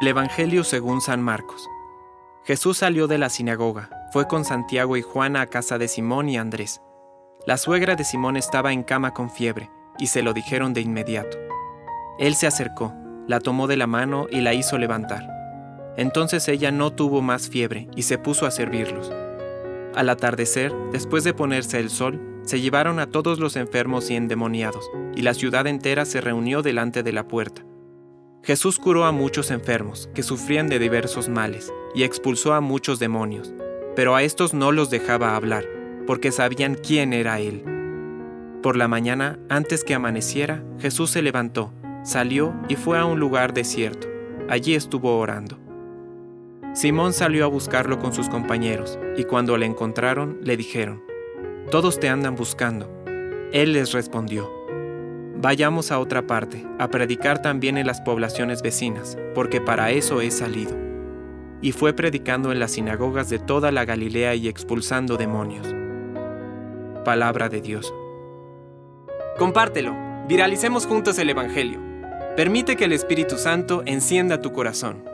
El Evangelio según San Marcos. Jesús salió de la sinagoga, fue con Santiago y Juan a casa de Simón y Andrés. La suegra de Simón estaba en cama con fiebre, y se lo dijeron de inmediato. Él se acercó, la tomó de la mano y la hizo levantar. Entonces ella no tuvo más fiebre y se puso a servirlos. Al atardecer, después de ponerse el sol, se llevaron a todos los enfermos y endemoniados, y la ciudad entera se reunió delante de la puerta. Jesús curó a muchos enfermos que sufrían de diversos males y expulsó a muchos demonios, pero a estos no los dejaba hablar, porque sabían quién era Él. Por la mañana, antes que amaneciera, Jesús se levantó, salió y fue a un lugar desierto. Allí estuvo orando. Simón salió a buscarlo con sus compañeros, y cuando le encontraron, le dijeron, Todos te andan buscando. Él les respondió, Vayamos a otra parte, a predicar también en las poblaciones vecinas, porque para eso he salido. Y fue predicando en las sinagogas de toda la Galilea y expulsando demonios. Palabra de Dios. Compártelo, viralicemos juntos el Evangelio. Permite que el Espíritu Santo encienda tu corazón.